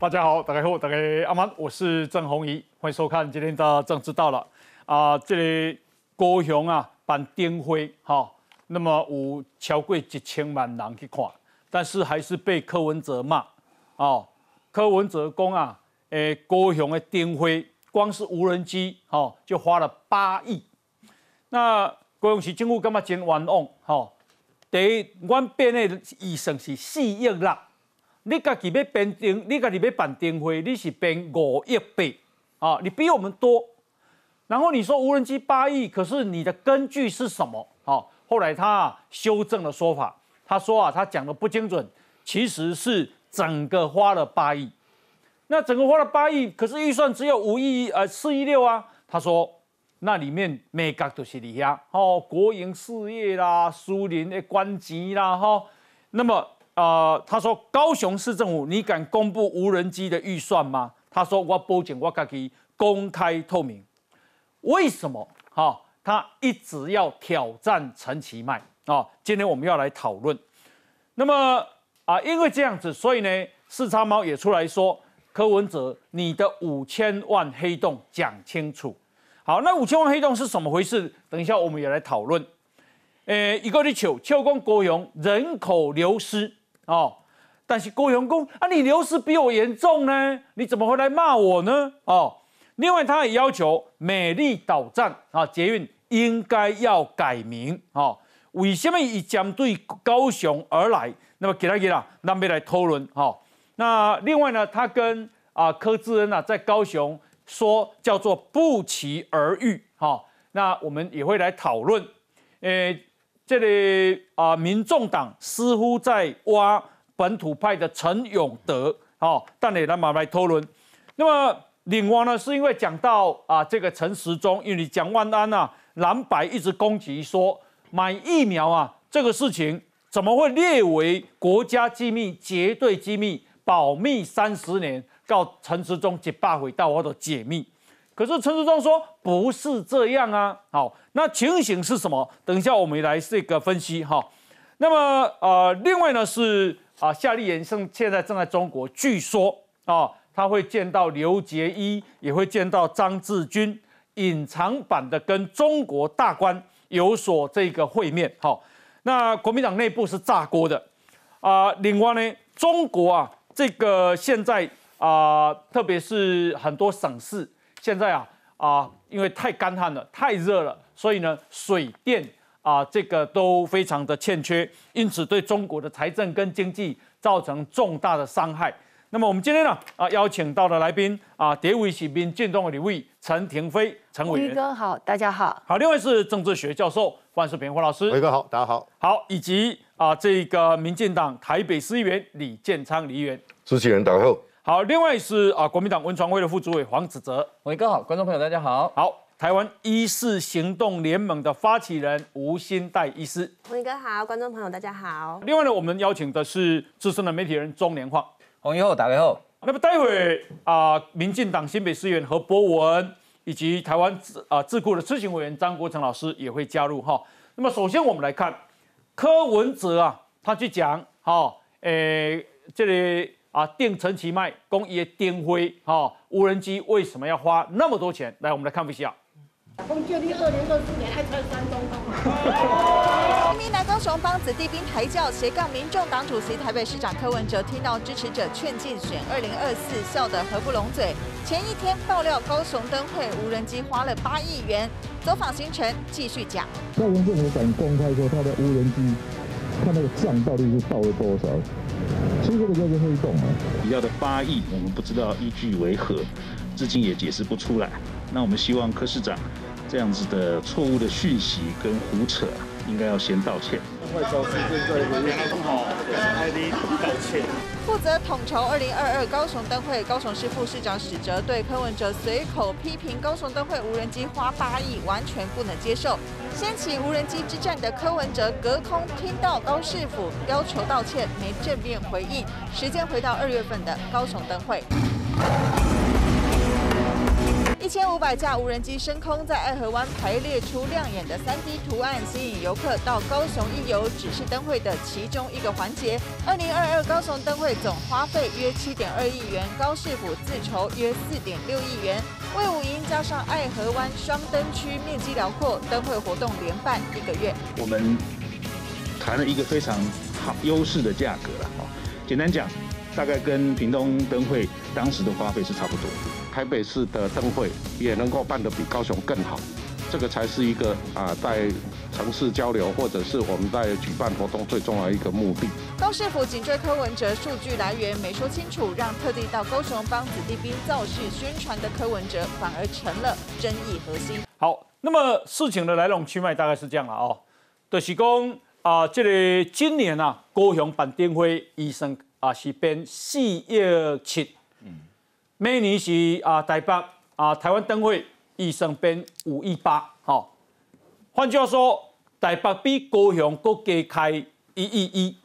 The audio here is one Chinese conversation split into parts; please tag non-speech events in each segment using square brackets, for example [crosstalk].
大家好，大家好，大家阿曼，我是郑宏仪，欢迎收看今天的政治到了啊，这里高雄啊办灯会哈，那么有超过一千万人去看，但是还是被柯文哲骂哦，柯文哲讲啊，诶，高雄的灯会光是无人机哦就花了八亿，那高雄市政府干嘛真冤枉哈？第一，阮编的预算是四亿啦。你家己要办灯，你家己要办灯会，你是编五亿倍啊！你比我们多。然后你说无人机八亿，可是你的根据是什么？啊，后来他修正了说法，他说啊，他讲的不精准，其实是整个花了八亿。那整个花了八亿，可是预算只有五亿呃四亿六啊。他说那里面每个都是你呀，哦，国营事业啦，苏联的关机啦，哈，那么。啊，他说高雄市政府，你敢公布无人机的预算吗？他说我报警，我可以公开透明。为什么？哈，他一直要挑战陈其迈啊。今天我们要来讨论。那么啊，因为这样子，所以呢，四叉猫也出来说，柯文哲，你的五千万黑洞讲清楚。好，那五千万黑洞是什么回事？等一下我们也来讨论。诶，一个你求求公国雄人口流失。哦，但是郭永公啊，你流失比我严重呢，你怎么会来骂我呢？哦，另外他也要求美丽岛站啊，捷运应该要改名哦。为什么以针对高雄而来？那么给他给他，那边来讨论哈。那另外呢，他跟啊柯志恩啊在高雄说叫做不期而遇哈。那我们也会来讨论，诶。这里啊，民众党似乎在挖本土派的陈永德，好，但你来马来讨论。那么另外呢，是因为讲到啊，这个陈时中，因为你蒋万安呐，蓝白一直攻击说买疫苗啊，这个事情怎么会列为国家机密、绝对机密、保密三十年？告陈时中一百回到我的解密。可是陈时中说不是这样啊，好，那情形是什么？等一下我们来这个分析哈。那么呃，另外呢是啊，夏立言正现在正在中国，据说啊他会见到刘杰一，也会见到张志军，隐藏版的跟中国大官有所这个会面。好，那国民党内部是炸锅的啊。另外呢，中国啊这个现在啊，特别是很多省市。现在啊啊，因为太干旱了，太热了，所以呢，水电啊这个都非常的欠缺，因此对中国的财政跟经济造成重大的伤害。那么我们今天呢啊邀请到的来宾啊，蝶尾喜兵进动的李卫陈廷飞陈委员哥好，大家好。好，另外是政治学教授范世平黄老师，伟哥好，大家好。好，以及啊这个民进党台北市议员李建昌李议员，主持人大家好。好，另外是啊，国民党文传会的副主委黄子哲，伟哥好，观众朋友大家好。好，台湾医事行动联盟的发起人吴新代医师，洪一哥好，观众朋友大家好。另外呢，我们邀请的是资深的媒体人钟连晃，洪一后打开后。那么待会啊，民进党新北市议员何博文以及台湾智啊智库的咨询委员张国成老师也会加入哈。那么首先我们来看柯文哲啊，他去讲哈，诶这里。啊，定陈其迈工业电辉，哈，无人机为什么要花那么多钱？来，我们来看一下。公建立二零二四年爱穿山东。一名南高雄帮子弟兵抬轿斜杠民众党主席台北市长柯文哲听到支持者劝进选二零二四，笑得合不拢嘴。前一天爆料高雄灯会无人机花了八亿元，走访行程继续讲。高雄政府敢公开说他的无人机，他那个账到底是到了多少？所以这个叫做黑洞啊！提到的八亿，我们不知道依据为何，至今也解释不出来。那我们希望柯市长这样子的错误的讯息跟胡扯，应该要先道歉。快消失，现在很好，快点道歉。负责统筹二零二二高雄灯会，高雄市副市长史哲对柯文哲随口批评高雄灯会无人机花八亿，完全不能接受。掀起无人机之战的柯文哲隔空听到高市府要求道歉，没正面回应。时间回到二月份的高雄灯会。一千五百架无人机升空，在爱河湾排列出亮眼的三 D 图案，吸引游客到高雄一游，只是灯会的其中一个环节。二零二二高雄灯会总花费约七点二亿元，高市府自筹约四点六亿元。魏武营加上爱河湾双灯区，面积辽阔，灯会活动连办一个月。我们谈了一个非常好优势的价格了，简单讲。大概跟屏东灯会当时的花费是差不多。台北市的灯会也能够办得比高雄更好，这个才是一个啊，在城市交流或者是我们在举办活动最重要一个目的。高市府紧追柯文哲数据来源没说清楚，让特地到高雄帮子弟兵造势宣传的柯文哲，反而成了争议核心。好，那么事情的来龙去脉大概是这样了哦，就是讲啊，这个今年啊，高雄办灯会医生。啊，是编四月七，每年是啊台北啊台湾灯会，一生编五一八，好，换句话说，台北比高雄各加开一亿一。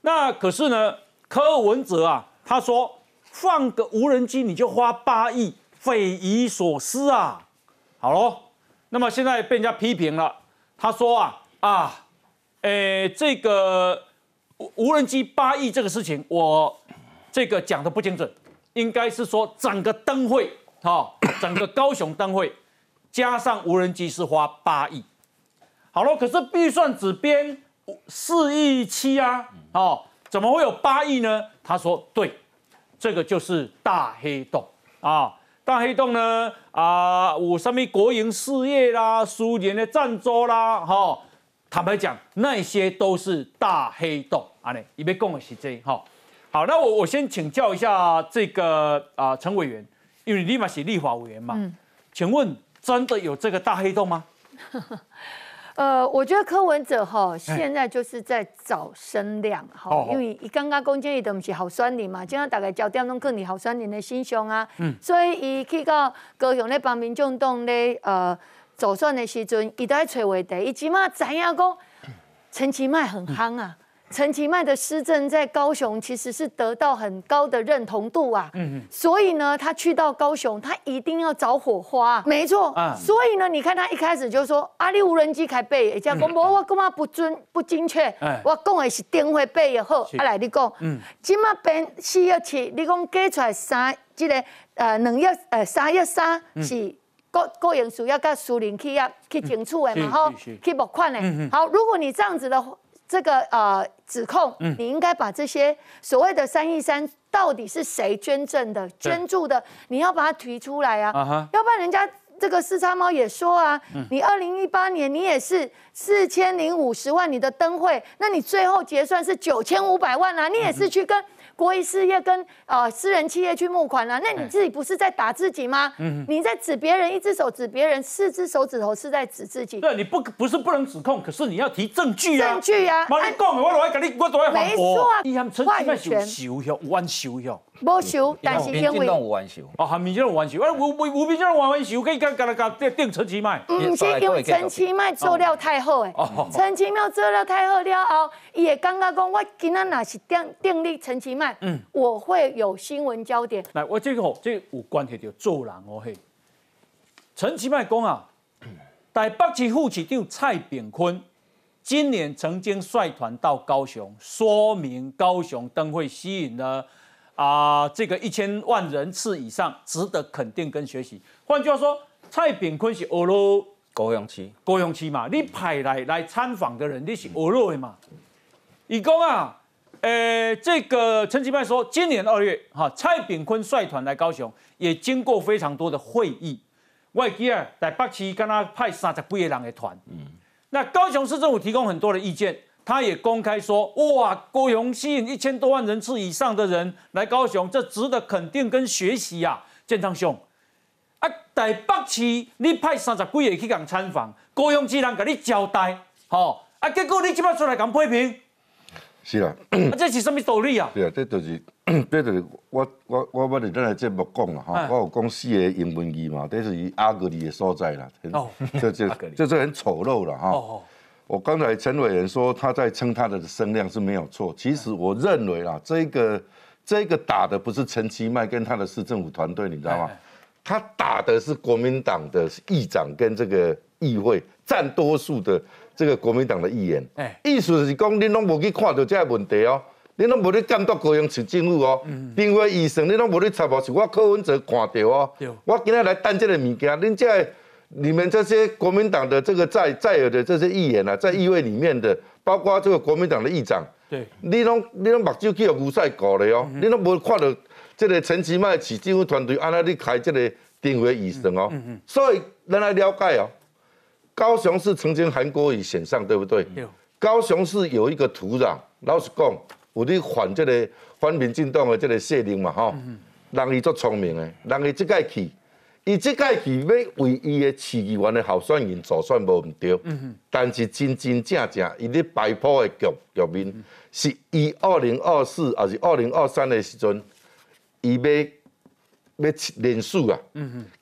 那可是呢，柯文哲啊，他说放个无人机你就花八亿，匪夷所思啊。好喽，那么现在被人家批评了，他说啊啊，诶这个。无人机八亿这个事情，我这个讲的不精准，应该是说整个灯会，哈，[coughs] 整个高雄灯会加上无人机是花八亿。好了，可是预算只编四亿七啊，哦，怎么会有八亿呢？他说对，这个就是大黑洞啊，大黑洞呢啊，有什么国营事业啦、苏联的赞助啦，哈。坦白讲，那些都是大黑洞啊！你你别跟我是这哈。好，那我我先请教一下这个啊陈委员，因为你立马是立法委员嘛。嗯。请问真的有这个大黑洞吗？[laughs] 呃，我觉得柯文哲哈现在就是在找声量哈，因为刚刚攻击伊都不是好酸林嘛，今天大概焦点拢更你好酸林的心胸啊。嗯。所以伊去到高雄咧帮民众党咧呃。走算的时阵，伊都在找话题。伊起码知影讲，陈其迈很夯啊。陈其迈的施政在高雄其实是得到很高的认同度啊。嗯嗯。所以呢，他去到高雄，他一定要找火花。没错。所以呢，你看他一开始就说阿里无人机开背，人家讲无我干嘛不准不精确？我讲的是电话背也好。啊来，你讲。嗯。起码变四月七，你讲加出来三，这个呃两月呃三月三是。个个人需要甲苏宁企业去争取的嘛，吼，去募款的。好，如果你这样子的这个呃指控，你应该把这些所谓的三亿三到底是谁捐赠的、捐助的，你要把它提出来啊，要不然人家这个四叉猫也说啊，你二零一八年你也是四千零五十万你的灯会，那你最后结算是九千五百万啊，你也是去跟。国营事业跟呃私人企业去募款啊，那你自己不是在打自己吗？嗯，你在指别人，一只手指别人，四只手指头是在指自己。对，你不不是不能指控，可是你要提证据啊。证据啊！妈，你讲的我都要跟你，我都要没错啊。完全收效，完收效。无收，但是因为有完收。哦，还民进党完收，哎，无无无民进党完完收，可以跟跟跟定定陈其迈。毋是因为陈其迈做了太好诶，陈其迈做了太好了后，伊会感觉讲，我今仔若是定定立陈其迈，嗯，我会有新闻焦点。来，我这个吼，这有关系到做人哦嘿。陈其迈讲啊，[clears throat] 台北市副市长蔡炳坤今年曾经率团到高雄，说明高雄灯会吸引了。啊，这个一千万人次以上，值得肯定跟学习。换句话说，蔡炳坤是俄罗高雄期，高雄期嘛，你派来来参访的人，你是俄罗的嘛？以公啊，呃，这个陈其迈说，今年二月，哈，蔡炳坤率团来高雄，也经过非常多的会议。外记啊，在北市跟他派三十几个人的团，嗯，那高雄市政府提供很多的意见。他也公开说：“哇，高雄吸引一千多万人次以上的人来高雄，这值得肯定跟学习呀。”建昌兄，啊，台北市你派三十几个去讲参访，高雄市人给你交代，吼，啊，结果你即摆出来共批评，是啊，啊，这是什么道理啊？对啊，这就是，[clears throat] 这就是我我我要伫咱个节目讲啦，哈，我有讲四个英文字嘛，这是阿格里的所在啦，哦，就就就是很丑陋了哈。我刚才陈委员说他在称他的声量是没有错，其实我认为啊，这个这个打的不是陈其迈跟他的市政府团队，你知道吗？他打的是国民党的议长跟这个议会占多数的这个国民党的议员，哎，意思是讲，你拢无去看到这个问题哦，你拢无去监督高雄市政府哦，另外医生你拢无去查无，是我柯文哲看到哦，我今天来担这个物件，恁这你们这些国民党的这个在在有的这些议员啊，在议会里面的，包括这个国民党的议长，对，你拢你拢目睭去有牛赛搞的哦，你拢无看到。这个陈其迈市政府团队安那里开这个定位医生哦，所以咱来了解哦，高雄市曾经韩国瑜选上对不对？高雄市有一个土壤，老实讲，有你反这个反民进党的这个势力嘛吼，人伊足聪明的，人伊即届去，伊即届去要为伊的市议员的候选人做选无毋对，但是真真正正伊咧摆谱的局局面，是伊二零二四还是二零二三的时阵。伊要要连署啊，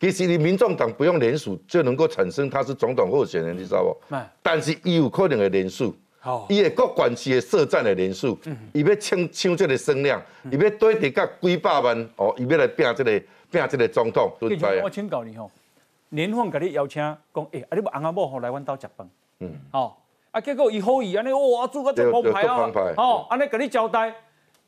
其实你民众党不用连署就能够产生他是总统候选人，你知道不？但是伊有可能会连署，伊会各管区的设站的连署，伊要抢抢这个声量，伊要对得甲几百万哦，伊要来拼这个拼这个总统。我请教你吼，年访甲你邀请讲，哎，啊你翁仔某吼来阮兜食饭，嗯，好，啊结果伊好意安尼，哇，做个真澎湃啊，吼，安尼甲你交代。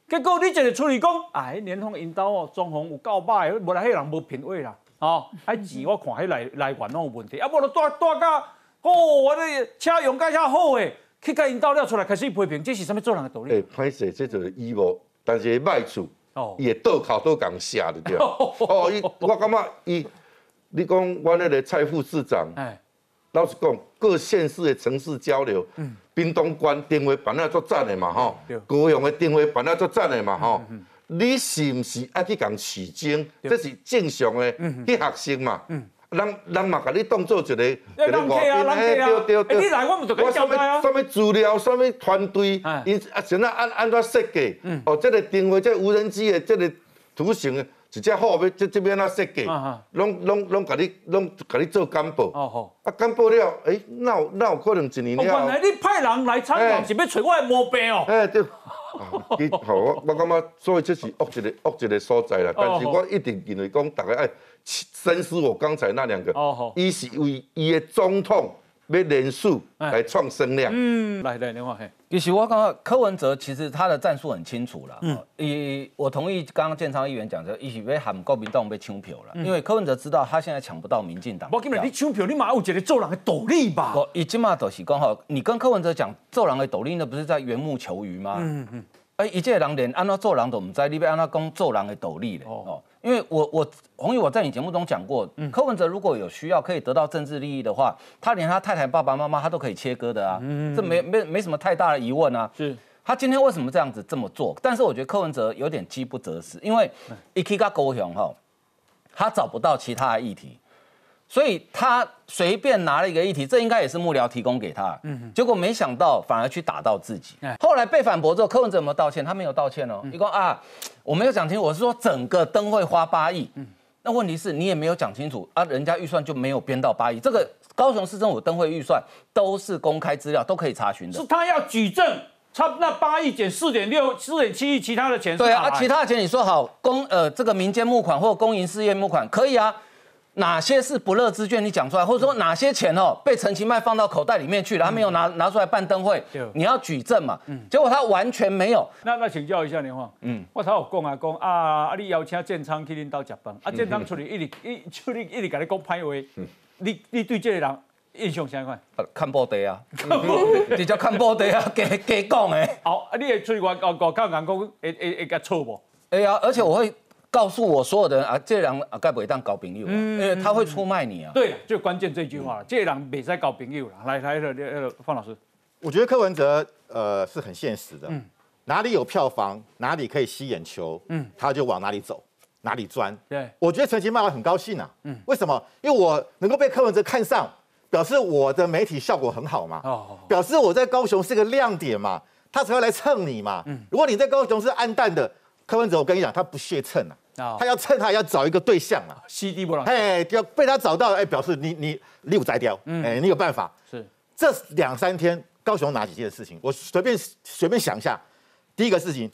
结果你一个处理讲，啊，迄年丰引导哦，装潢有够歹，无来迄人无品味啦，哦，迄钱我看迄来来源拢有问题，啊，无就带带甲，哦，我的车用介遐好诶，去甲引导了出来开始批评，这是啥物做人的道理？诶，歹势，这就是义务，但是歹处，哦，伊会倒口倒讲写的对。[laughs] 哦，伊，我感觉伊，你讲我那个蔡副市长，哎。老实讲，各县市的城市交流，嗯。滨东关定位办啊作战的嘛吼，高雄的定位办啊作战的嘛吼，你是不是爱去共取经？这是正常的去学生嘛？人人嘛，甲你当做一个一个外宾，哎，对对对。你来，我们就跟交代啊。什么资料，什么团队，因啊，现在按按怎设计？哦，这个定位，这无人机的这个图形。一只好要这这边啊设计，拢拢拢甲你拢甲你做干部，啊干部了，哎，那有那有可能一年了。原来你派人来参访是要找我的毛病哦。哎对，好，我我感觉所以这是恶一个恶一个所在啦。但是我一定认为讲大家爱深思我刚才那两个，哦伊是为伊的总统。要连数来创声量。嗯，来来，你话嘿。其实我刚刚柯文哲其实他的战术很清楚了。嗯。以我同意刚刚建昌议员讲的，一起被喊国民党被抢票了。因为柯文哲知道他现在抢不到民进党。我跟你你抢票，你马上有一个做人的斗笠吧？我以今嘛都是讲好，你跟柯文哲讲做人的斗笠，那不是在缘木求鱼吗？嗯嗯。哎，一介人连按照做人都唔知，你要按照讲做人的斗笠嘞。哦。因为我我红宇我在你节目中讲过，柯文哲如果有需要可以得到政治利益的话，他连他太太爸爸妈妈他都可以切割的啊，这没没没什么太大的疑问啊。是，他今天为什么这样子这么做？但是我觉得柯文哲有点饥不择食，因为一起个高雄哈，他找不到其他的议题。所以他随便拿了一个议题，这应该也是幕僚提供给他。嗯，结果没想到反而去打到自己。后来被反驳之后，柯文哲有没有道歉？他没有道歉哦。你说啊，我没有讲清楚，我是说整个灯会花八亿。嗯，那问题是你也没有讲清楚啊，人家预算就没有编到八亿。这个高雄市政府灯会预算都是公开资料，都可以查询的。是他要举证，差那八亿减四点六、四点七亿，其他的钱对啊，其他的钱你说好公呃这个民间募款或公营事业募款可以啊。哪些是不乐之券？你讲出来，或者说哪些钱哦被陈其迈放到口袋里面去了，他没有拿拿出来办灯会，你要举证嘛？嗯，结果他完全没有。那那请教一下年华，嗯，我头有讲啊讲啊，啊你邀请建昌去恁兜食饭，啊建昌出来一直一出去一直甲你讲歹话，你你对这个人印象啥款？看报地啊，你叫看报地 [laughs] 啊，[laughs] 假假讲的。好，啊你会出去外外外口人讲会会会甲错无？会啊，而且我会。告诉我所有的人啊，这人啊该不会当搞朋友啊？因为他会出卖你啊。对，就关键这句话了，这人别再搞朋友了。来来来，方老师，我觉得柯文哲呃是很现实的，嗯哪里有票房，哪里可以吸眼球，嗯，他就往哪里走，哪里钻。对，我觉得陈其迈很高兴啊，嗯，为什么？因为我能够被柯文哲看上，表示我的媒体效果很好嘛，哦，表示我在高雄是个亮点嘛，他才会来蹭你嘛。嗯，如果你在高雄是暗淡的，柯文哲，我跟你讲，他不屑蹭啊。他要趁他要找一个对象啊，CD 不朗，哎，要被他找到，哎，表示你你六摘掉，哎，你有办法。是这两三天高雄哪几件事情？我随便随便想一下。第一个事情，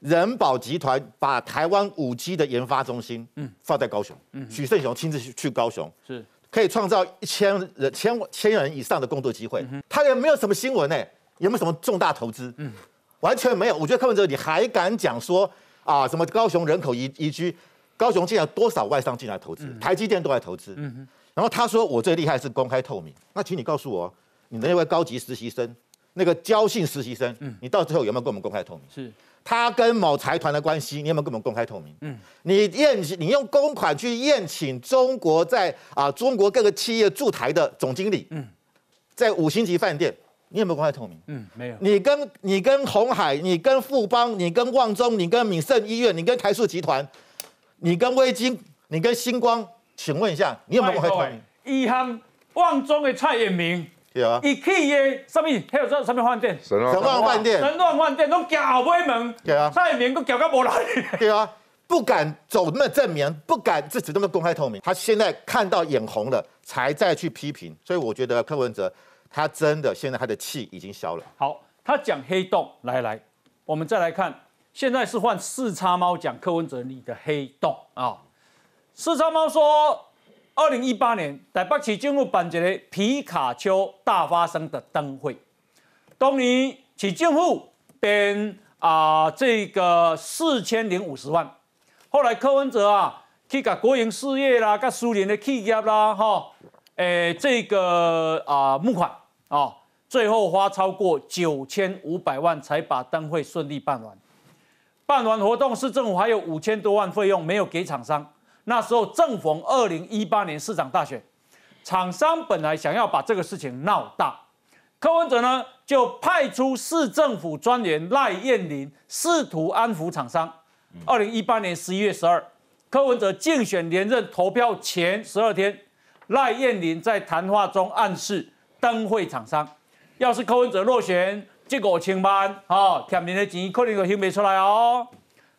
人保集团把台湾五 G 的研发中心嗯放在高雄，嗯，许胜雄亲自去去高雄，是可以创造一千人千千人以上的工作机会。他也没有什么新闻呢，有没有什么重大投资？嗯，完全没有。我觉得柯文哲你还敢讲说啊什么高雄人口移移居，高雄进来多少外商进来投资，台积电都来投资。嗯然后他说我最厉害是公开透明，那请你告诉我，你的那位高级实习生，那个交信实习生，嗯，你到最后有没有跟我们公开透明？是。他跟某财团的关系，你有没有跟我们公开透明？嗯，你宴你用公款去宴请中国在啊中国各个企业驻台的总经理，嗯，在五星级饭店，你有没有公开透明？嗯，没有。你跟你跟红海，你跟富邦，你跟旺中，你跟敏盛医院，你跟台塑集团，你跟微晶，你跟星光，请问一下，你有没有公开透明？遗憾，旺中的蔡衍明。对啊，一去耶，什么？还有这什么饭店？神乱饭店，神乱饭店，拢行后尾门。对啊，蔡明都夹到无来。对啊，不敢走那么正面，不敢自己那么公开透明。他现在看到眼红了，才再去批评。所以我觉得柯文哲他真的现在他的气已经消了。好，他讲黑洞，来来，我们再来看，现在是换四叉猫讲柯文哲你的黑洞啊。四叉猫说。二零一八年，台北市政府办一个皮卡丘大发生的灯会，当年市政府编啊这个四千零五十万，后来柯文哲啊去甲国营事业啦、甲苏联的企业啦，哈，诶这个啊募款啊，最后花超过九千五百万才把灯会顺利办完。办完活动，市政府还有五千多万费用没有给厂商。那时候正逢二零一八年市长大选，厂商本来想要把这个事情闹大，柯文哲呢就派出市政府专员赖燕玲试图安抚厂商。二零一八年十一月十二，柯文哲竞选连任投票前十二天，赖燕玲在谈话中暗示灯会厂商，要是柯文哲落选，这个千万啊，天面的钱可能都收不出来哦。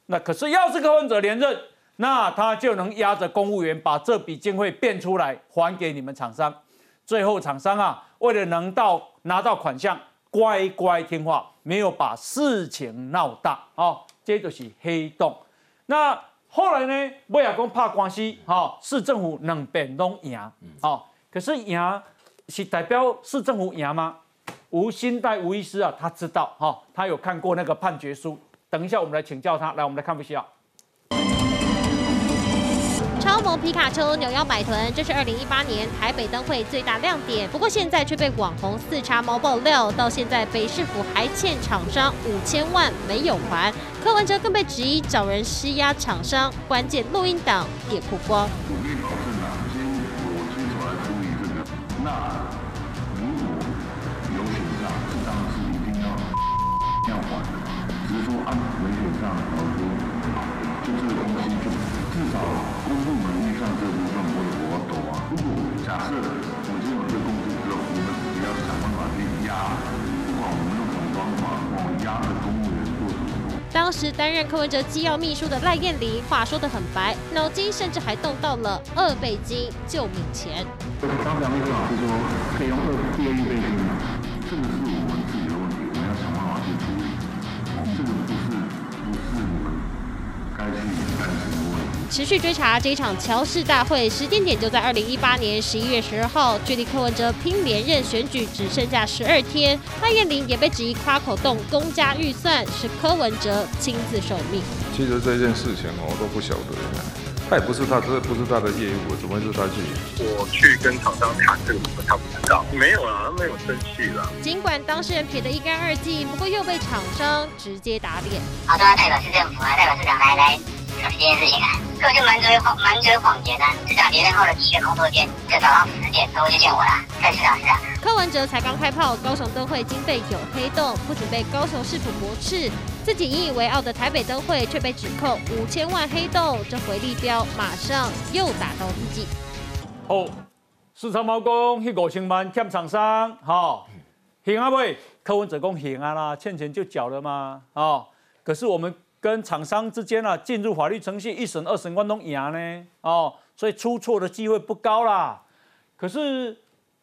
那可是要是柯文哲连任，那他就能压着公务员把这笔经费变出来还给你们厂商，最后厂商啊为了能到拿到款项，乖乖听话，没有把事情闹大哦，这就是黑洞。那后来呢，不亚公怕关系，哈，市政府两边都赢，哦，可是赢是代表市政府赢吗？吴新代吴医师啊，他知道哈，他有看过那个判决书，等一下我们来请教他，来我们来看不需要。超模皮卡丘扭腰摆臀，这是二零一八年台北灯会最大亮点。不过现在却被网红四叉猫爆料，到现在北市府还欠厂商五千万没有还。柯文哲更被质疑找人施压厂商，关键录音档也曝光。那如果有选项，这张是一定要要还的，只是说啊没选项而说，就这个东西就至少公共门义上这部分我我懂啊。如果假设我们有这个工资之后，我们只要想办法去压，不管我们用什么方法，我压的。当时担任柯文哲机要秘书的赖燕玲，话说得很白，脑筋甚至还动到了二倍金救命钱。持续追查这一场乔氏大会，时间点就在二零一八年十一月十二号，距离柯文哲拼连任选举只剩下十二天。赖燕玲也被质疑夸口动公家预算，是柯文哲亲自受命。其实这件事情我都不晓得，他也不是他，这不是他的业务，怎么会是他去？我去跟厂商谈这个部分，他不知道。没有啊，他没有生气了。尽管当事人撇得一干二净，不过又被厂商直接打脸。好，的代表市政府啊，代表市长来来处理这件事情啊。根本就满嘴谎，满嘴谎言啊！市长连任后的第一个工作天，就早上十点多就见我了，在市场市啊。柯文哲才刚开炮，高雄灯会经费有黑洞，不仅被高雄市府驳斥，自己引以为傲的台北灯会却被指控五千万黑洞，这回力标马上又打到自己。哦，市场毛工迄五千万欠厂商，哈，行啊未？柯文哲讲行啊啦，欠钱就缴了吗？哦，可是我们。跟厂商之间啊，进入法律程序，一审、二审关东赢呢，哦，所以出错的机会不高啦。可是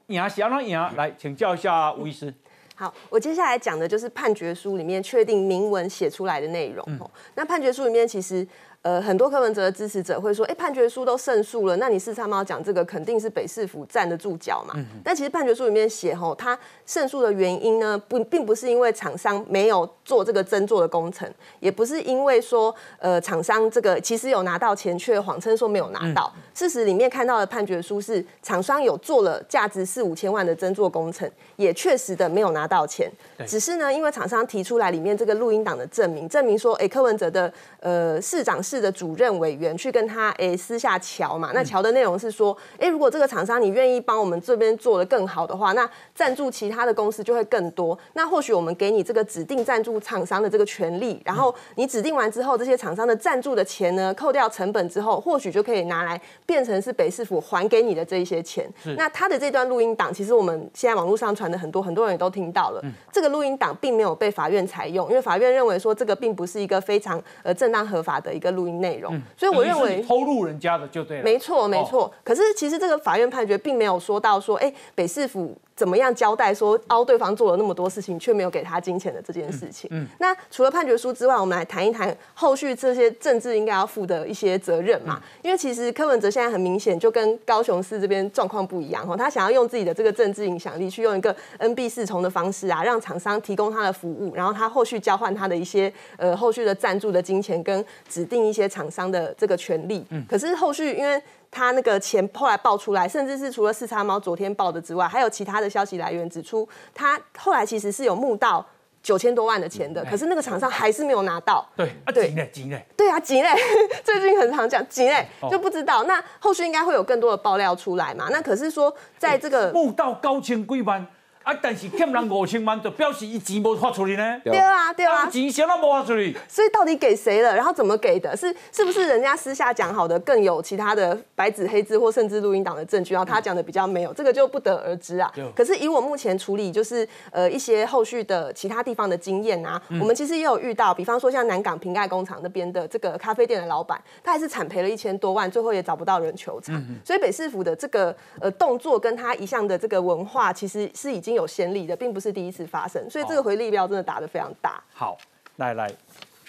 赢是要哪赢？来请教一下吴医师。好，我接下来讲的就是判决书里面确定明文写出来的内容。那判决书里面其实。呃，很多柯文哲的支持者会说，哎，判决书都胜诉了，那你四叉猫讲这个肯定是北市府站得住脚嘛？但其实判决书里面写，吼，他胜诉的原因呢，不，并不是因为厂商没有做这个真做的工程，也不是因为说，呃，厂商这个其实有拿到钱，却谎称说没有拿到。事实里面看到的判决书是，厂商有做了价值四五千万的真做工程，也确实的没有拿到钱。只是呢，因为厂商提出来里面这个录音档的证明，证明说，哎，柯文哲的呃市长。市的主任委员去跟他诶私下瞧嘛，那瞧的内容是说，哎，如果这个厂商你愿意帮我们这边做的更好的话，那赞助其他的公司就会更多。那或许我们给你这个指定赞助厂商的这个权利，然后你指定完之后，这些厂商的赞助的钱呢，扣掉成本之后，或许就可以拿来变成是北市府还给你的这一些钱。那他的这段录音档，其实我们现在网络上传的很多很多人也都听到了。这个录音档并没有被法院采用，因为法院认为说这个并不是一个非常呃正当合法的一个录。录音内容，所以我认为偷录人家的就对了。没错，没错。可是其实这个法院判决并没有说到说，哎，北市府。怎么样交代说凹对方做了那么多事情，却没有给他金钱的这件事情？嗯，那除了判决书之外，我们来谈一谈后续这些政治应该要负的一些责任嘛？因为其实柯文哲现在很明显就跟高雄市这边状况不一样哦，他想要用自己的这个政治影响力，去用一个 N B 四重的方式啊，让厂商提供他的服务，然后他后续交换他的一些呃后续的赞助的金钱，跟指定一些厂商的这个权利。嗯，可是后续因为。他那个钱后来爆出来，甚至是除了四叉猫昨天爆的之外，还有其他的消息来源指出，他后来其实是有募到九千多万的钱的，可是那个厂商还是没有拿到。对，啊，对嘞，急嘞。对啊，急嘞，[laughs] 最近很常讲急嘞，就不知道。那后续应该会有更多的爆料出来嘛？那可是说，在这个募到高千贵万。啊！但是欠人五千万，就表示伊钱无发出去呢。对啊，对啊，钱先都无发出去。所以到底给谁了？然后怎么给的？是是不是人家私下讲好的，更有其他的白纸黑字或甚至录音档的证据？然后他讲的比较没有，这个就不得而知啊。可是以我目前处理，就是呃一些后续的其他地方的经验啊，我们其实也有遇到，比方说像南港瓶盖工厂那边的这个咖啡店的老板，他还是惨赔了一千多万，最后也找不到人求偿。所以北市府的这个呃动作跟他一向的这个文化，其实是已经有先例的，并不是第一次发生，所以这个回力标真的打得非常大。好，来来，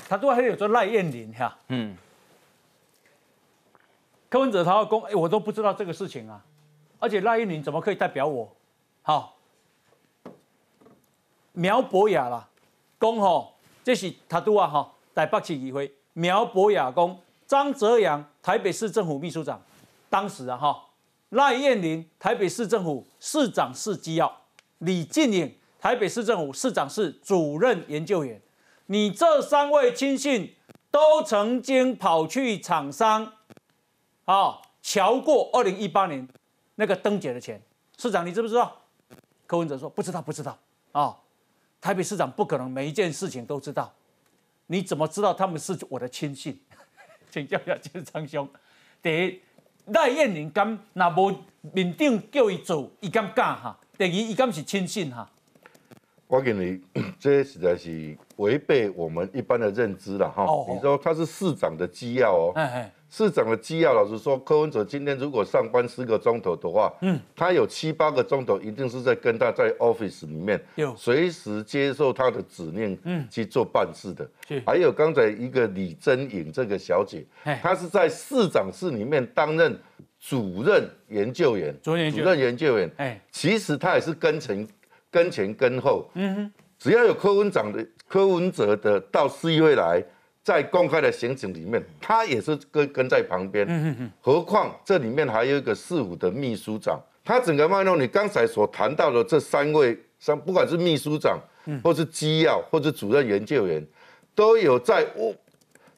他都还有做赖燕玲哈，嗯，柯文哲他要公，哎，我都不知道这个事情啊，而且赖燕玲怎么可以代表我？好，苗博雅啦，公吼，这是他都啊哈，在北市议会。苗博雅公，张泽阳台北市政府秘书长，当时啊哈，赖燕玲台北市政府市长是机要。李进颖，台北市政府市长室主任研究员，你这三位亲信都曾经跑去厂商，啊，瞧过二零一八年那个灯节的钱，市长你知不知道？柯文哲说不知道，不知道啊。台北市长不可能每一件事情都知道，你怎么知道他们是我的亲信？[laughs] 请教一下金昌兄，第一，赖燕玲敢那无面顶叫伊做，伊敢干哈？第二，伊敢是亲信哈？我给你，[coughs] 这实在是违背我们一般的认知了哈。你说他是市长的机要哦，市长的机要，老实说，柯文哲今天如果上班四个钟头的话，嗯，他有七八个钟头一定是在跟他在 office 里面，有随时接受他的指令，嗯，去做办事的。还有刚才一个李真颖这个小姐，她是在市长室里面担任。主任研究员，主任研究员，哎，其实他也是跟前跟前跟后，嗯哼，只要有柯文长的柯文哲的到市议会来，在公开的行程里面，他也是跟跟在旁边，嗯哼哼，何况这里面还有一个市府的秘书长，他整个脉络，你刚才所谈到的这三位，三不管是秘书长，嗯，或是机要，或是主任研究员，都有在我，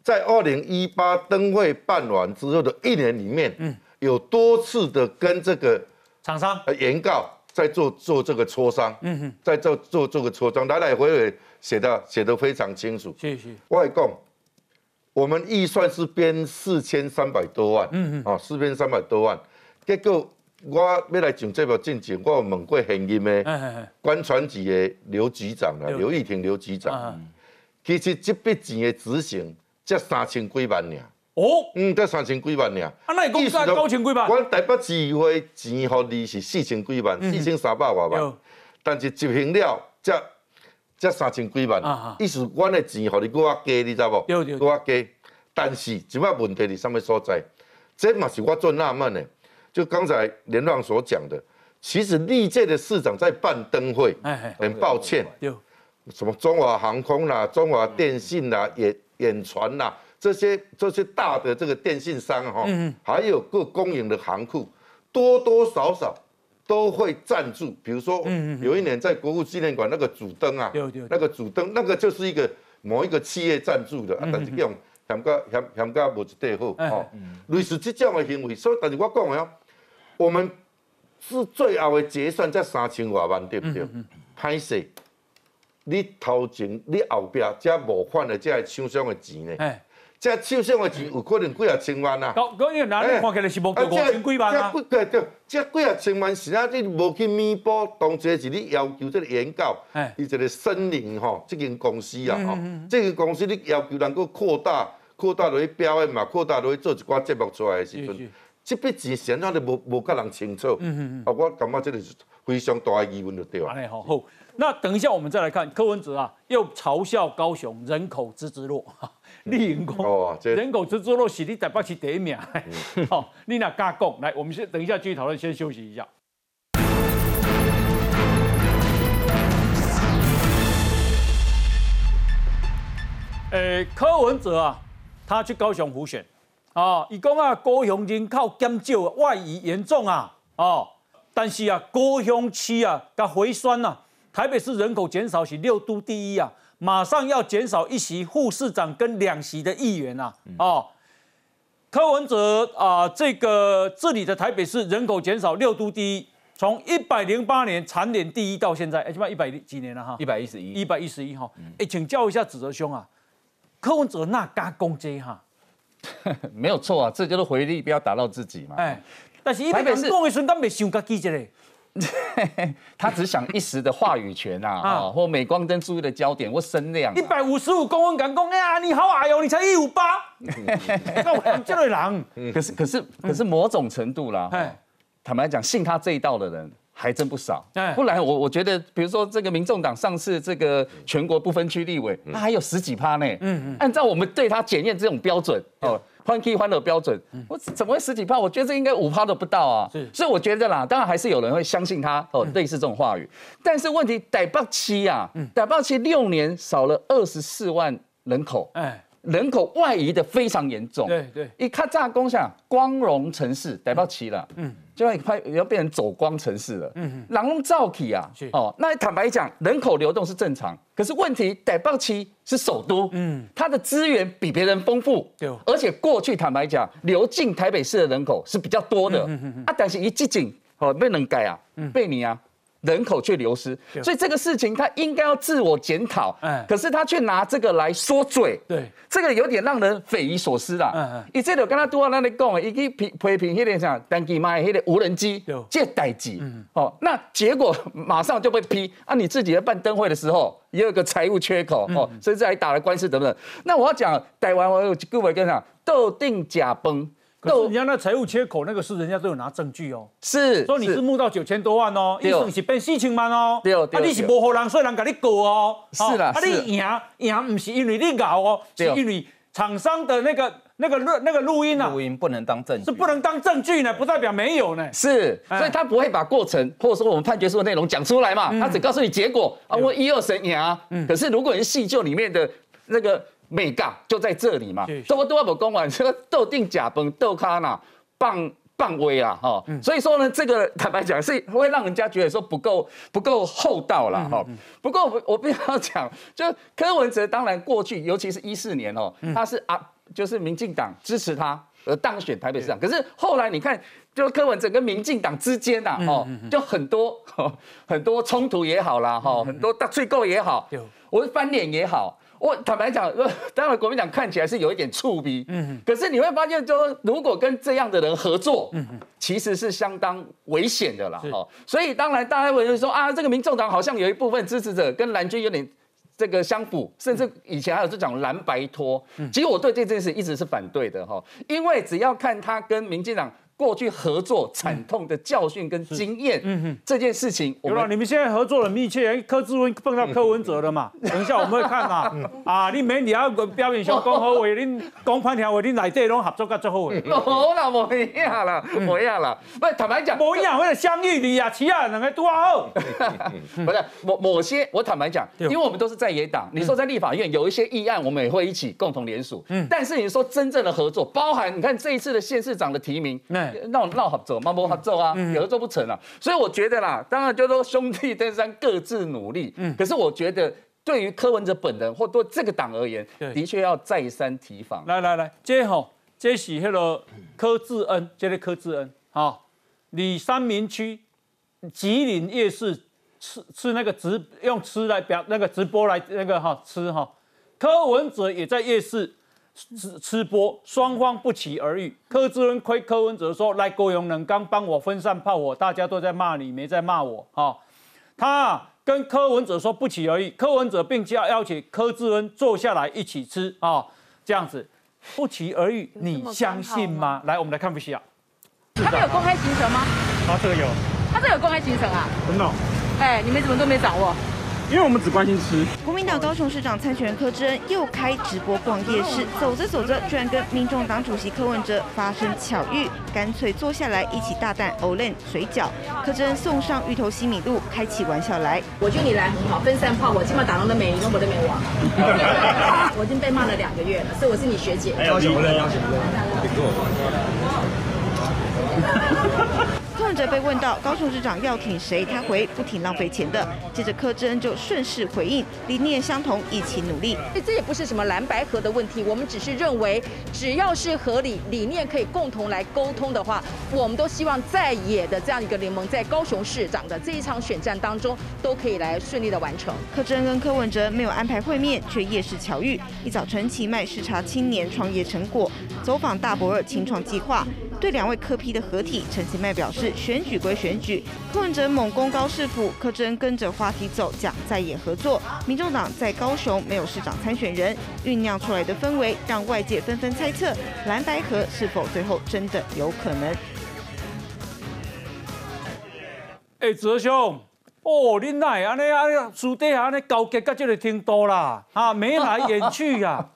在二零一八灯会办完之后的一年里面，嗯。有多次的跟这个厂商呃原告在做做这个磋商，嗯哼，在做做这个磋商，来来回回写的写的非常清楚。谢谢。外供，我们预算是编四千三百多万，嗯哼，啊，四千三百多万。结果我要来讲这部进程，我问过现任的官船局的刘局长啊，刘玉婷刘局长，其实这笔钱的执行才三千几万呢。哦，嗯，得三千几万呢。啊，那你讲算九千几万？我台北市议会钱予你是四千几万，四千三百多万。但是执行了才才三千几万，意思阮的钱，互你搁较低，你知无？搁较低。但是，即摆问题伫什么所在？这嘛是我最纳闷的。就刚才连浪所讲的，其实历届的市长在办灯会，很抱歉，什么中华航空啦、中华电信啦、远远传啦，这些这些大的这个电信商哈，还有各公营的行库，多多少少。都会赞助，比如说，有一年在国父纪念馆那个主灯啊，那个主灯，那个就是一个某一个企业赞助的，啊，但是这种嫌个嫌嫌个无一对好，哦，类似这种的行为，所以但是我讲的哦，我们是最后的结算才三千多万，对不对？歹势，你头前你后边才无款的，才系厂商的钱呢。这手上的钱有可能几啊千万啊！高高因哪你看起来是无过五千几万啊？对对，这几啊千万是啊，你无去弥补，当初是你要求这个原告，伊一个森林吼，这间公司啊，吼，这间公司你要求能够扩大，扩大落去表演嘛，扩大落去做一寡节目出来的时阵，这笔钱现在都无无甲人清楚。嗯嗯啊，我感觉这个是非常大的疑问，就对了。好，好，那等一下我们再来看柯文哲啊，又嘲笑高雄人口之之弱。[laughs] 丽云公，人口之之落是你台北市第一名。好，[laughs] 你那加讲，来，我们先等一下继续讨论，先休息一下。诶，柯文哲啊，他去高雄湖选啊，伊讲啊，高雄人口减少，外移严重啊，哦，但是啊，高雄区啊，甲回酸呐，台北市人口减少是六都第一啊。马上要减少一席副市长跟两席的议员呐，哦，柯文哲啊，这个这里的台北市人口减少六都第一，从一百零八年蝉联第一到现在，哎，起码一百几年了哈，一百一十一，一百一十一哈，哎，请教一下子哲兄啊，柯文哲那加攻击哈，[laughs] 没有错啊，这就是回力不要打到自己嘛，哎，但是台北市讲的时候，咱未想家己一个。[laughs] 他只想一时的话语权呐，啊，或镁光灯注意的焦点或声量。一百五十五公分敢讲，哎呀，你好矮哦，你才一五八。[laughs] 那我这类人，可是可是可是某种程度啦，坦白讲，信他这一道的人还真不少。不然我我觉得，比如说这个民众党上次这个全国不分区立委，他还有十几趴呢。嗯嗯，按照我们对他检验这种标准哦。欢 K 欢乐标准，我怎么会十几趴？我觉得这应该五趴都不到啊。所以我觉得啦，当然还是有人会相信他哦，类似这种话语。但是问题，逮霸期啊，逮霸期六年少了二十四万人口，哎，人口外移的非常严重。对对，一看乍攻下光荣城市逮到齐了，嗯。就要快要变成走光城市了，嗯嗯，狼造起啊，哦，那坦白讲，人口流动是正常，可是问题，逮到齐是首都，嗯，它的资源比别人丰富，对，而且过去坦白讲，流进台北市的人口是比较多的，嗯嗯啊，但是一接近，哦，被人改啊，被你啊。人口却流失，所以这个事情他应该要自我检讨。嗯，可是他却拿这个来说嘴，对，这个有点让人匪夷所思啦。嗯嗯，以前就跟他多少那里讲，一个批批评那个啥，单机卖那个无人机，借代机。嗯，哦，那结果马上就被批啊！你自己在办灯会的时候也有个财务缺口哦，甚至还打了官司等等。那我要讲台湾，我有各位跟讲，斗定假崩。可是人家那财务缺口，那个是人家都有拿证据哦。是，说你是募到九千多万哦，医生是变四千万哦。对啊，你是无好人，所以人给你告哦。是啦，啊，你赢赢不是因为你搞哦，是因为厂商的那个那个录那个录音啊，录音不能当证据，是不能当证据呢，不代表没有呢。是，所以他不会把过程或者说我们判决书的内容讲出来嘛，他只告诉你结果啊，我一二审赢啊。可是如果你细究里面的那个美嘎就在这里嘛，什么都要不公完，这个斗定假崩斗咖呐。棒棒威啊，哈，所以说呢，这个坦白讲是会让人家觉得说不够不够厚道了，哈。不过我我必须要讲，就柯文哲当然过去，尤其是一四年哦，他是啊，就是民进党支持他而当选台北市长。可是后来你看，就柯文哲跟民进党之间呐，哦，就很多很多冲突也好啦，哈，很多大罪构也好，我翻脸也好。我坦白讲，[laughs] 当然国民党看起来是有一点触逼，嗯，可是你会发现，说如果跟这样的人合作，嗯其实是相当危险的啦，哈。所以当然大家会说啊，这个民众党好像有一部分支持者跟蓝军有点这个相符，甚至以前还有这种蓝白拖。其实我对这件事一直是反对的，哈，因为只要看他跟民进党过去合作惨痛的教训跟经验，嗯哼，这件事情，有了，你们现在合作的密切，柯志文碰到柯文哲了嘛？[laughs] 等一下我们会看嘛。啊，你免你要表面上讲好话，你讲判条话，你内底拢合作甲最好的。[laughs] 好啦，无一样啦，无一样啦。不，坦白讲，无一样，为了相遇你啊，其他两个多好。[laughs] 不是某某些，我坦白讲，因为我们都是在野党，你说在立法院有一些议案，我们也会一起共同联署。嗯，但是你说真正的合作，包含你看这一次的县市长的提名，那闹闹合作，嘛不合作啊，合作不成啊。所以我觉得啦，当然就说兄弟登山各自努力。嗯，可是我觉得对于柯文哲本人或对这个党而言，的确要再三提防。来来来，这吼，这是那个柯志恩，这个柯志恩，好，李三明区吉林夜市吃吃那个直用吃来表那个直播来那个哈吃哈，柯文哲也在夜市。吃吃播，双方不期而遇。柯志恩亏柯文哲说：“来郭永能刚帮我分散炮火，大家都在骂你，没在骂我。”哈，他跟柯文哲说不期而遇，柯文哲并叫邀请柯志恩坐下来一起吃啊，这样子不期而遇，你相信吗？来，我们来看不西啊。他们有公开行程吗？啊，这个有。他这有公开行程啊？真的？哎，你们怎么都没掌握？因为我们只关心吃。国民党高雄市长参选人柯志恩又开直播逛夜市，走着走着，居然跟民众党主席柯文哲发生巧遇，干脆坐下来一起大啖欧 len 水饺。柯志恩送上芋头西米露，开起玩笑来。我觉得你来很好，分散炮火，起码打到的美女都没得没网。[laughs] 我已经被骂了两个月了，所以我是你学姐。认。柯文哲被问到高雄市长要挺谁，他回不挺浪费钱的。接着柯志恩就顺势回应，理念相同，一起努力。这也不是什么蓝白合的问题，我们只是认为，只要是合理理念可以共同来沟通的话，我们都希望在野的这样一个联盟，在高雄市长的这一场选战当中，都可以来顺利的完成。柯志恩跟柯文哲没有安排会面，却夜市巧遇，一早晨起卖视察青年创业成果，走访大博尔青创计划。对两位柯批的合体，陈其迈表示选举归选举，柯文哲猛攻高市府，柯真跟着话题走，讲在野合作。民众党在高雄没有市长参选人，酝酿出来的氛围让外界纷纷猜测蓝白河是否最后真的有可能。哎，泽兄，哦，你哪安尼啊？私底下安尼交结到这个程度啦，啊，眉来眼去呀，啊。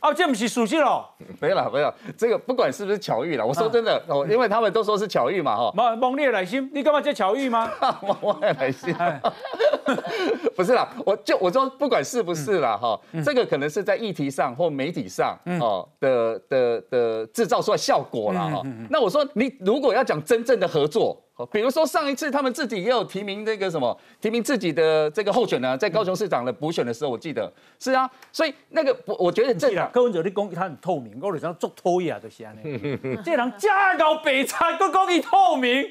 哦，这不是熟悉了，没了没有，这个不管是不是巧遇了，我说真的哦，因为他们都说是巧遇嘛哈。蒙蒙烈来心，你干嘛叫巧遇吗？[laughs] 蒙烈来心，[laughs] 不是啦，我就我说不管是不是啦哈，这个可能是在议题上或媒体上哦的的的制造出来效果了哈。那我说你如果要讲真正的合作。比如说上一次他们自己也有提名那个什么，提名自己的这个候选人，在高雄市长的补选的时候，我记得是啊，所以那个我我觉得这柯文哲你讲他很透明，我就想做偷呀，就是安尼。[laughs] 这人假搞白菜，都讲伊透明，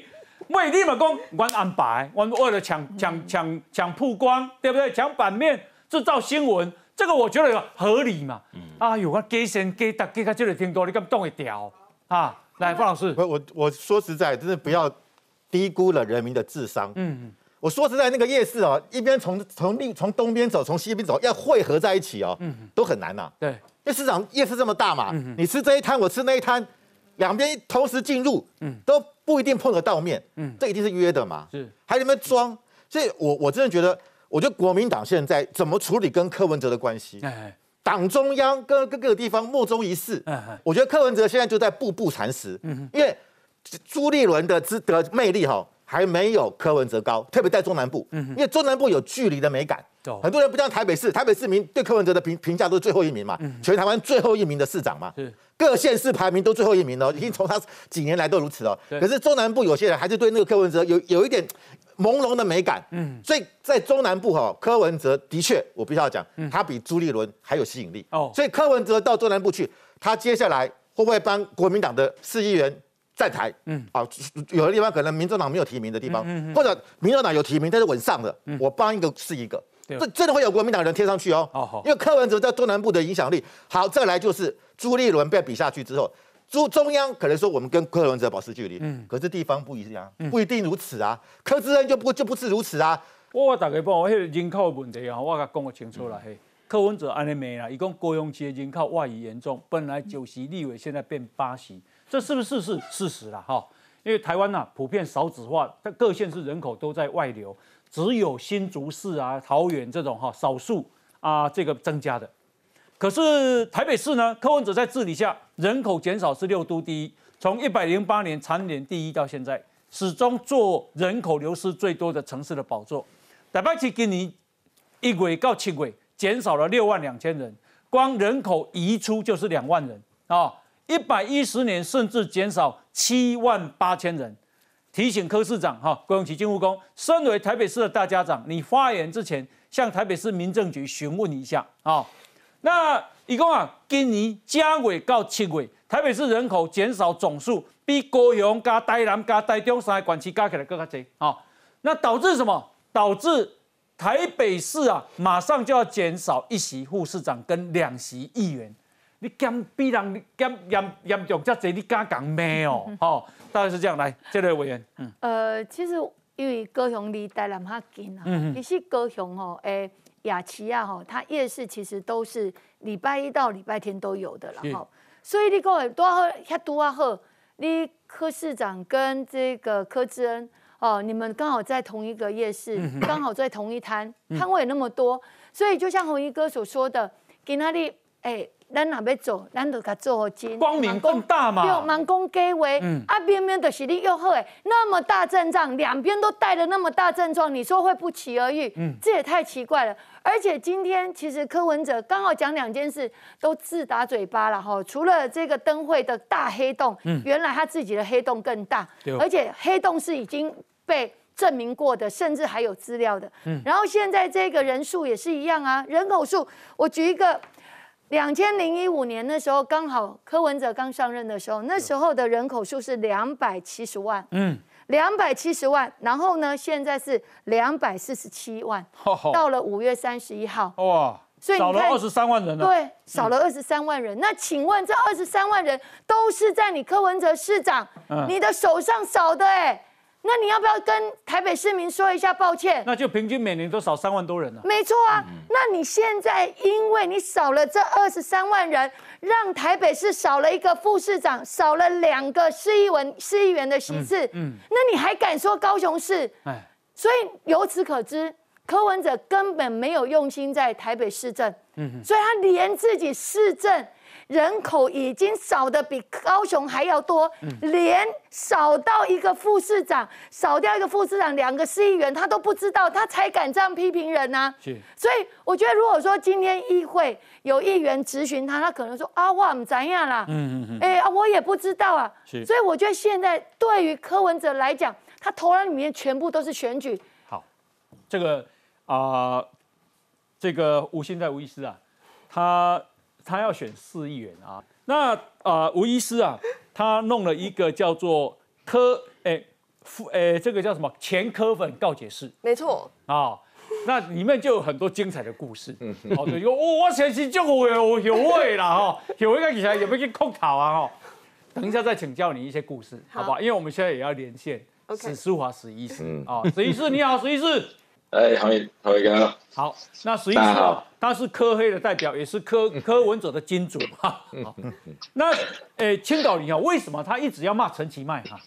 喂你嘛讲我安排，我为了抢抢抢抢曝光，对不对？抢版面，制造新闻，这个我觉得合理嘛。啊，有我给先给大给他这里听多，你敢动一条啊？来，方老师，我我我说实在，真的不要。低估了人民的智商。嗯，我说实在，那个夜市哦，一边从从另从东边走，从西边走，要汇合在一起哦，嗯，都很难呐。对，因为市场夜市这么大嘛，你吃这一摊，我吃那一摊，两边同时进入，嗯，都不一定碰得到面。嗯，这一定是约的嘛。是，还有没有装？所以我我真的觉得，我觉得国民党现在怎么处理跟柯文哲的关系？党中央跟各个地方莫衷一是。我觉得柯文哲现在就在步步蚕食。嗯，因为。朱立伦的资的魅力哈还没有柯文哲高，特别在中南部，嗯，因为中南部有距离的美感，很多人不像台北市，台北市民对柯文哲的评评价都是最后一名嘛，全台湾最后一名的市长嘛，各县市排名都最后一名哦，已经从他几年来都如此哦，可是中南部有些人还是对那个柯文哲有有一点朦胧的美感，嗯，所以在中南部哈，柯文哲的确我必须要讲，他比朱立伦还有吸引力。哦，所以柯文哲到中南部去，他接下来会不会帮国民党的市议员？站台，嗯，啊，有的地方可能民主党没有提名的地方，或者民主党有提名，但是稳上的，我帮一个是一个，这真的会有国民党人贴上去哦，因为柯文哲在中南部的影响力。好，再来就是朱立伦被比下去之后，中中央可能说我们跟柯文哲保持距离，嗯，可是地方不一样，不一定如此啊，柯志恩就不就不是如此啊。我大概帮我迄个人口问题啊，我甲讲个清楚啦嘿。柯文哲安尼没了，一共高雄市人口外移严重，本来九席立委现在变八席，这是不是是事实了哈？因为台湾呐普遍少子化，但各县市人口都在外流，只有新竹市啊、桃园这种哈少数啊这个增加的。可是台北市呢，柯文哲在治理下人口减少是六都第一，从一百零八年蝉联第一到现在，始终做人口流失最多的城市的宝座。台北市今年一月到七月减少了六万两千人，光人口移出就是两万人啊！一百一十年甚至减少七万八千人。提醒柯市长哈，郭永奇金务工，身为台北市的大家长，你发言之前向台北市民政局询问一下啊。那一共啊，今年加尾到七尾，台北市人口减少总数比高雄加台南加台中三个管区加起来更加多啊。那导致什么？导致台北市啊，马上就要减少一席副市长跟两席议员。你减比人减严严重，这这你敢讲咩哦？[laughs] 哦，大概是这样。来，这位委员，嗯，呃，其实因为高雄离台南较近啊，其实高雄吼，诶。雅琪亚哈，它夜市其实都是礼拜一到礼拜天都有的了哈，所以你各位多好，遐多啊好，你柯市长跟这个柯志恩哦，你们刚好在同一个夜市，刚好在同一摊，摊位那么多，所以就像红衣哥所说的，给那里哎。咱若要做，咱就甲做好精，光明更大嘛。对，慢工计话，啊，偏偏就是你又好诶，那么大阵仗，两边都带了那么大阵仗，你说会不期而遇？嗯，这也太奇怪了。而且今天其实柯文哲刚好讲两件事，都自打嘴巴了哈。除了这个灯会的大黑洞，嗯，原来他自己的黑洞更大，而且黑洞是已经被证明过的，甚至还有资料的。嗯，然后现在这个人数也是一样啊，人口数，我举一个。两千零一五年那时候，刚好柯文哲刚上任的时候，那时候的人口数是两百七十万，嗯，两百七十万。然后呢，现在是两百四十七万，到了五月三十一号，哇，所以少了二十三万人了。对，少了二十三万人。那请问这二十三万人都是在你柯文哲市长你的手上少的哎？那你要不要跟台北市民说一下抱歉？那就平均每年都少三万多人了。没错啊，那你现在因为你少了这二十三万人，让台北市少了一个副市长，少了两个市议文市议员的席次，嗯，那你还敢说高雄市？哎，所以由此可知，柯文哲根本没有用心在台北市政，嗯，所以他连自己市政。人口已经少的比高雄还要多，连少到一个副市长，少掉一个副市长，两个市议员他都不知道，他才敢这样批评人呢。所以我觉得，如果说今天议会有议员质询他，他可能说啊，我们怎样啦，嗯嗯嗯，哎啊，我也不知道啊。所以我觉得现在对于柯文哲来讲，他头脑里面全部都是选举。好，这个啊，这个吴现在吴医师啊，他。他要选四亿元啊，那啊吴医师啊，他弄了一个叫做科诶副诶这个叫什么？前科粉告解室，没错。啊，那里面就有很多精彩的故事，哦对，我我前期就会有有位啦哈，有位个起来有没有去控考啊哈，等一下再请教你一些故事，好不好？因为我们现在也要连线史书华史医师。啊，史医师你好，史医师。哎，好，好，哥，好。那实际上他是科黑的代表，也是科 [laughs] 科文者的金主哈。[laughs] 那，诶，青岛你啊，为什么他一直要骂陈其迈哈？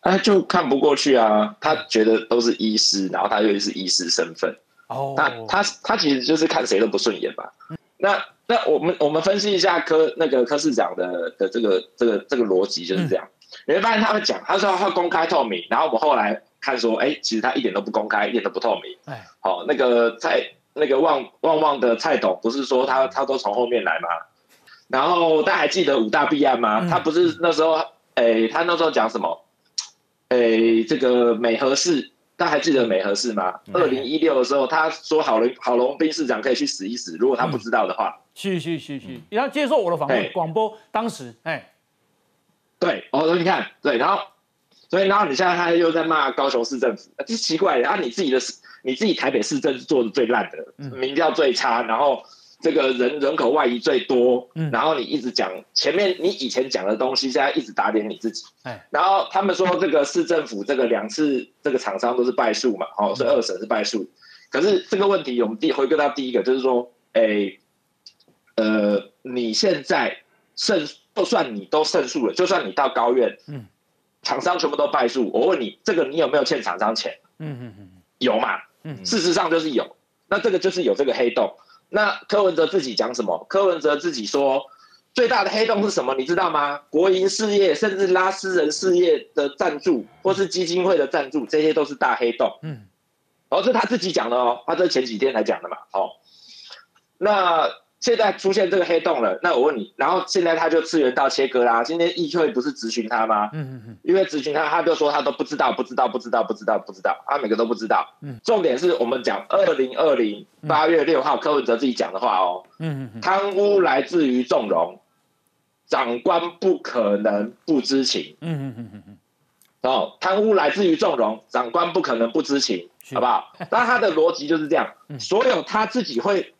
他就看不过去啊，他觉得都是医师，然后他又是医师身份。哦。那他他其实就是看谁都不顺眼吧？那那我们我们分析一下科那个科市长的的这个这个这个逻辑就是这样。你会发现他会讲，他说他公开透明，然后我们后来。看说，哎，其实他一点都不公开，一点都不透明。哎，好，那个蔡那个旺旺旺的蔡董，不是说他他都从后面来吗？然后大家还记得五大弊案吗？他不是那时候，哎，他那时候讲什么？哎，这个美和市，大家还记得美和市吗？二零一六的时候，他说郝龙郝龙斌市长可以去死一死，如果他不知道的话。去去去去，你要接受我的访问广播，当时，哎，对，我说你看，对，然后。所以，然后你现在他又在骂高雄市政府，这奇怪的啊！你自己的市，你自己台北市政是做的最烂的，民调最差，然后这个人人口外移最多，然后你一直讲前面你以前讲的东西，现在一直打脸你自己。然后他们说这个市政府这个两次这个厂商都是败诉嘛，哦，是二审是败诉。可是这个问题，我们第回归到第一个，就是说，哎，呃，你现在胜，就算你都胜诉了，就算你到高院，嗯，厂商全部都败诉，我问你，这个你有没有欠厂商钱？嗯嗯嗯，有嘛？嗯，事实上就是有，那这个就是有这个黑洞。那柯文哲自己讲什么？柯文哲自己说，最大的黑洞是什么？你知道吗？国营事业，甚至拉私人事业的赞助，或是基金会的赞助，这些都是大黑洞。嗯，哦，这是他自己讲的哦，他这前几天才讲的嘛。好，那。现在出现这个黑洞了，那我问你，然后现在他就次元道切割啦。今天议会不是质询他吗？嗯嗯嗯，因为质询他，他就说他都不知道，不知道，不知道，不知道，不知道，他每个都不知道。嗯，重点是我们讲二零二零八月六号柯文哲自己讲的话哦。嗯嗯贪污来自于纵容，长官不可能不知情。嗯嗯嗯嗯嗯。哦，贪污来自于纵容，长官不可能不知情，好不好？那他的逻辑就是这样，所有他自己会。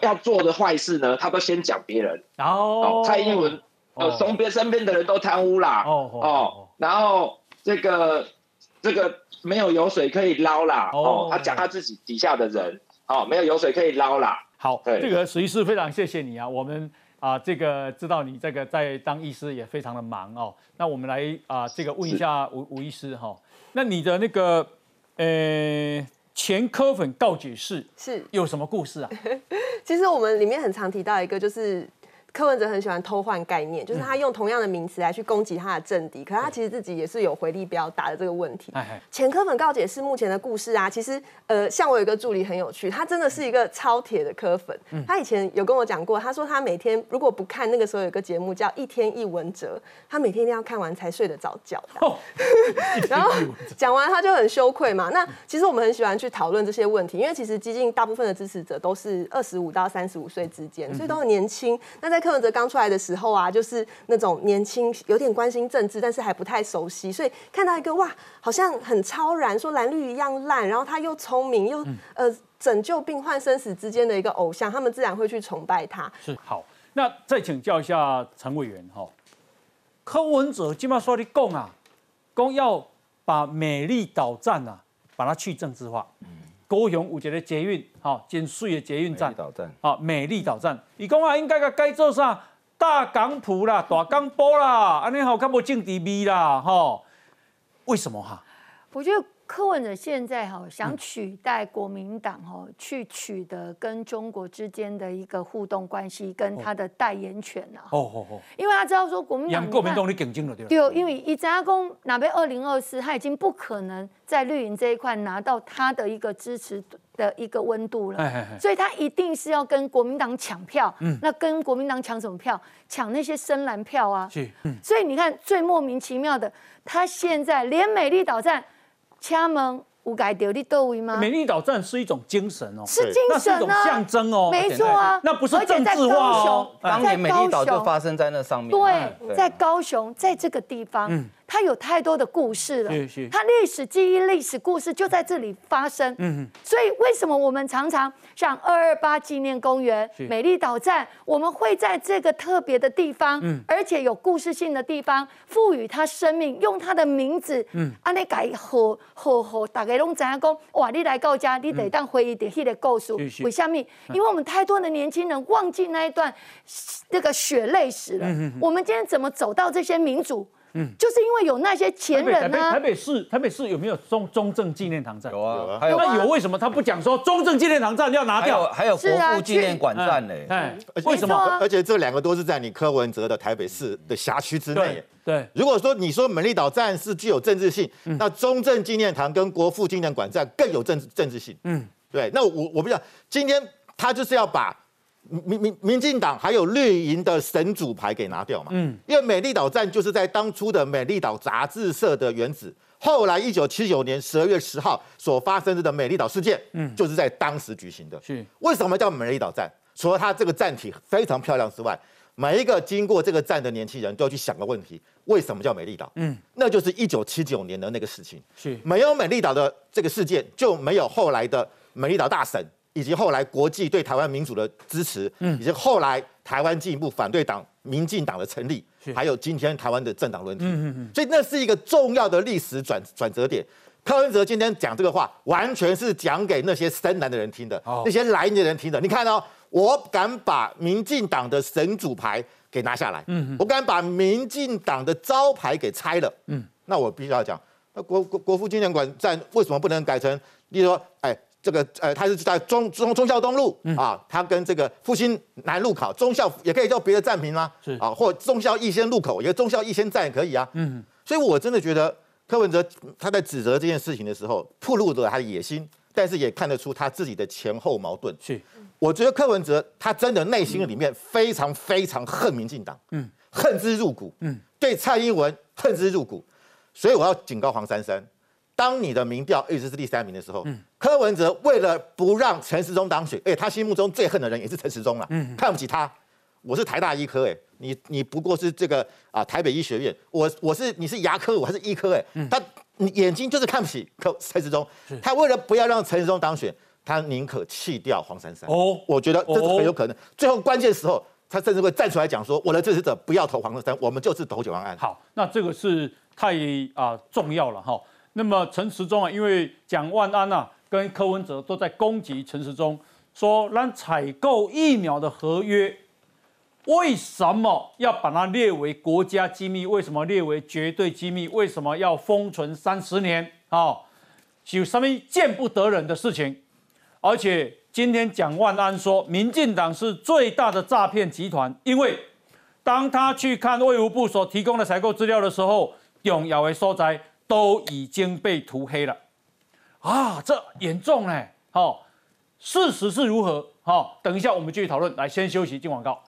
要做的坏事呢，他都先讲别人。哦，蔡英文，呃，身边身边的人都贪污啦。哦哦，然后这个这个没有油水可以捞啦。哦，他讲他自己底下的人，哦，没有油水可以捞啦。好，这个史医师非常谢谢你啊，我们啊这个知道你这个在当医师也非常的忙哦。那我们来啊这个问一下吴吴医师哈，那你的那个呃。前科粉告解室是有什么故事啊？[laughs] 其实我们里面很常提到一个，就是。柯文哲很喜欢偷换概念，就是他用同样的名词来去攻击他的政敌，可是他其实自己也是有回力标打的这个问题。前科粉告解是目前的故事啊，其实呃，像我有一个助理很有趣，他真的是一个超铁的科粉。他以前有跟我讲过，他说他每天如果不看那个时候有个节目叫《一天一文哲》，他每天一定要看完才睡得着觉。[laughs] 然后讲完他就很羞愧嘛。那其实我们很喜欢去讨论这些问题，因为其实激进大部分的支持者都是二十五到三十五岁之间，所以都很年轻。那在柯文哲刚出来的时候啊，就是那种年轻，有点关心政治，但是还不太熟悉，所以看到一个哇，好像很超然，说蓝绿一样烂，然后他又聪明，又呃拯救病患生死之间的一个偶像，他们自然会去崇拜他。是好，那再请教一下陈委员哈，柯文哲今晚说的讲啊，讲要把美丽岛站啊，把它去政治化。高雄有一个捷运，哦，真水的捷运站，好，美丽岛站。伊讲啊，应该个改做啥？大港埔啦，大港埔啦，安尼吼较无政治味啦，哈。为什么哈？我觉得。柯文哲现在哈想取代国民党哈，去取得跟中国之间的一个互动关系，跟他的代言权呐。哦哦哦。因为他知道说国民党，国民党你竞争了对对，因为一扎公哪边二零二四，他已经不可能在绿营这一块拿到他的一个支持的一个温度了，所以他一定是要跟国民党抢票。嗯。那跟国民党抢什么票？抢那些深蓝票啊。是。嗯。所以你看最莫名其妙的，他现在连美丽岛站。敲门，有改掉你到位吗？美丽岛站是一种精神哦，是精神啊，象征哦，没错啊，那不是政治化哦。当年美丽岛就发生在那上面，对，在高雄，在这个地方。它有太多的故事了，它历史记忆、历史故事就在这里发生。嗯所以为什么我们常常像二二八纪念公园、美丽岛站，我们会在这个特别的地方，而且有故事性的地方，赋予它生命，用它的名字，嗯，安尼改好好好，大家拢知影讲，哇，你来到家，你得当回忆的迄个故事。为什么？因为我们太多的年轻人忘记那一段那个血泪史了。我们今天怎么走到这些民主？嗯，就是因为有那些前人呢。台北市，台北市有没有中中正纪念堂站？有啊，还有那有为什么他不讲说中正纪念堂站要拿掉？还有国父纪念馆站呢？哎，为什么？而且这两个都是在你柯文哲的台北市的辖区之内。对，如果说你说美丽岛站是具有政治性，那中正纪念堂跟国父纪念馆站更有政政治性。嗯，对。那我我不知道，今天他就是要把。民民民进党还有绿营的神主牌给拿掉嘛？嗯，因为美丽岛站就是在当初的美丽岛杂志社的原址，后来一九七九年十二月十号所发生的美丽岛事件，嗯，就是在当时举行的。是为什么叫美丽岛站？除了它这个站体非常漂亮之外，每一个经过这个站的年轻人都要去想个问题：为什么叫美丽岛？嗯，那就是一九七九年的那个事情。是没有美丽岛的这个事件，就没有后来的美丽岛大审。以及后来国际对台湾民主的支持，嗯，以及后来台湾进一步反对党民进党的成立，还有今天台湾的政党轮替，嗯嗯嗯，所以那是一个重要的历史转转折点。柯文哲今天讲这个话，完全是讲给那些深蓝的人听的，那些蓝营的人听的。你看哦，我敢把民进党的神主牌给拿下来，嗯，我敢把民进党的招牌给拆了，嗯，那我必须要讲，那国国国父纪念馆站为什么不能改成，例如说，哎，这个呃，它是在中中中孝东路啊，它跟这个复兴南路口中孝也可以叫别的站名吗？是啊，或中孝逸仙路口，一个忠孝逸仙站也可以啊，嗯，所以我真的觉得。柯文哲他在指责这件事情的时候，暴露了他的野心，但是也看得出他自己的前后矛盾。是，我觉得柯文哲他真的内心里面非常非常恨民进党，嗯，恨之入骨，嗯，对蔡英文恨之入骨。所以我要警告黄珊珊，当你的民调一直是第三名的时候，嗯，柯文哲为了不让陈时中当选，哎，他心目中最恨的人也是陈时中了，嗯，看不起他。我是台大医科，哎。你你不过是这个啊，台北医学院，我我是你是牙科，我还是医科哎，他眼睛就是看不起柯陈时中，他为了不要让陈时中当选，他宁可弃掉黄珊珊哦，我觉得这是很有可能，最后关键时候他甚至会站出来讲说，我的支持者不要投黄珊珊，我们就是投九万案。好，那这个是太啊重要了哈。那么陈时中啊，因为蒋万安呐跟柯文哲都在攻击陈时中，说让采购疫苗的合约。为什么要把它列为国家机密？为什么列为绝对机密？为什么要封存三十年？啊，有什么见不得人的事情？而且今天蒋万安说，民进党是最大的诈骗集团，因为当他去看卫福部所提供的采购资料的时候，重要的所在都已经被涂黑了。啊，这严重呢！好，事实是如何？好，等一下我们继续讨论。来，先休息，进广告。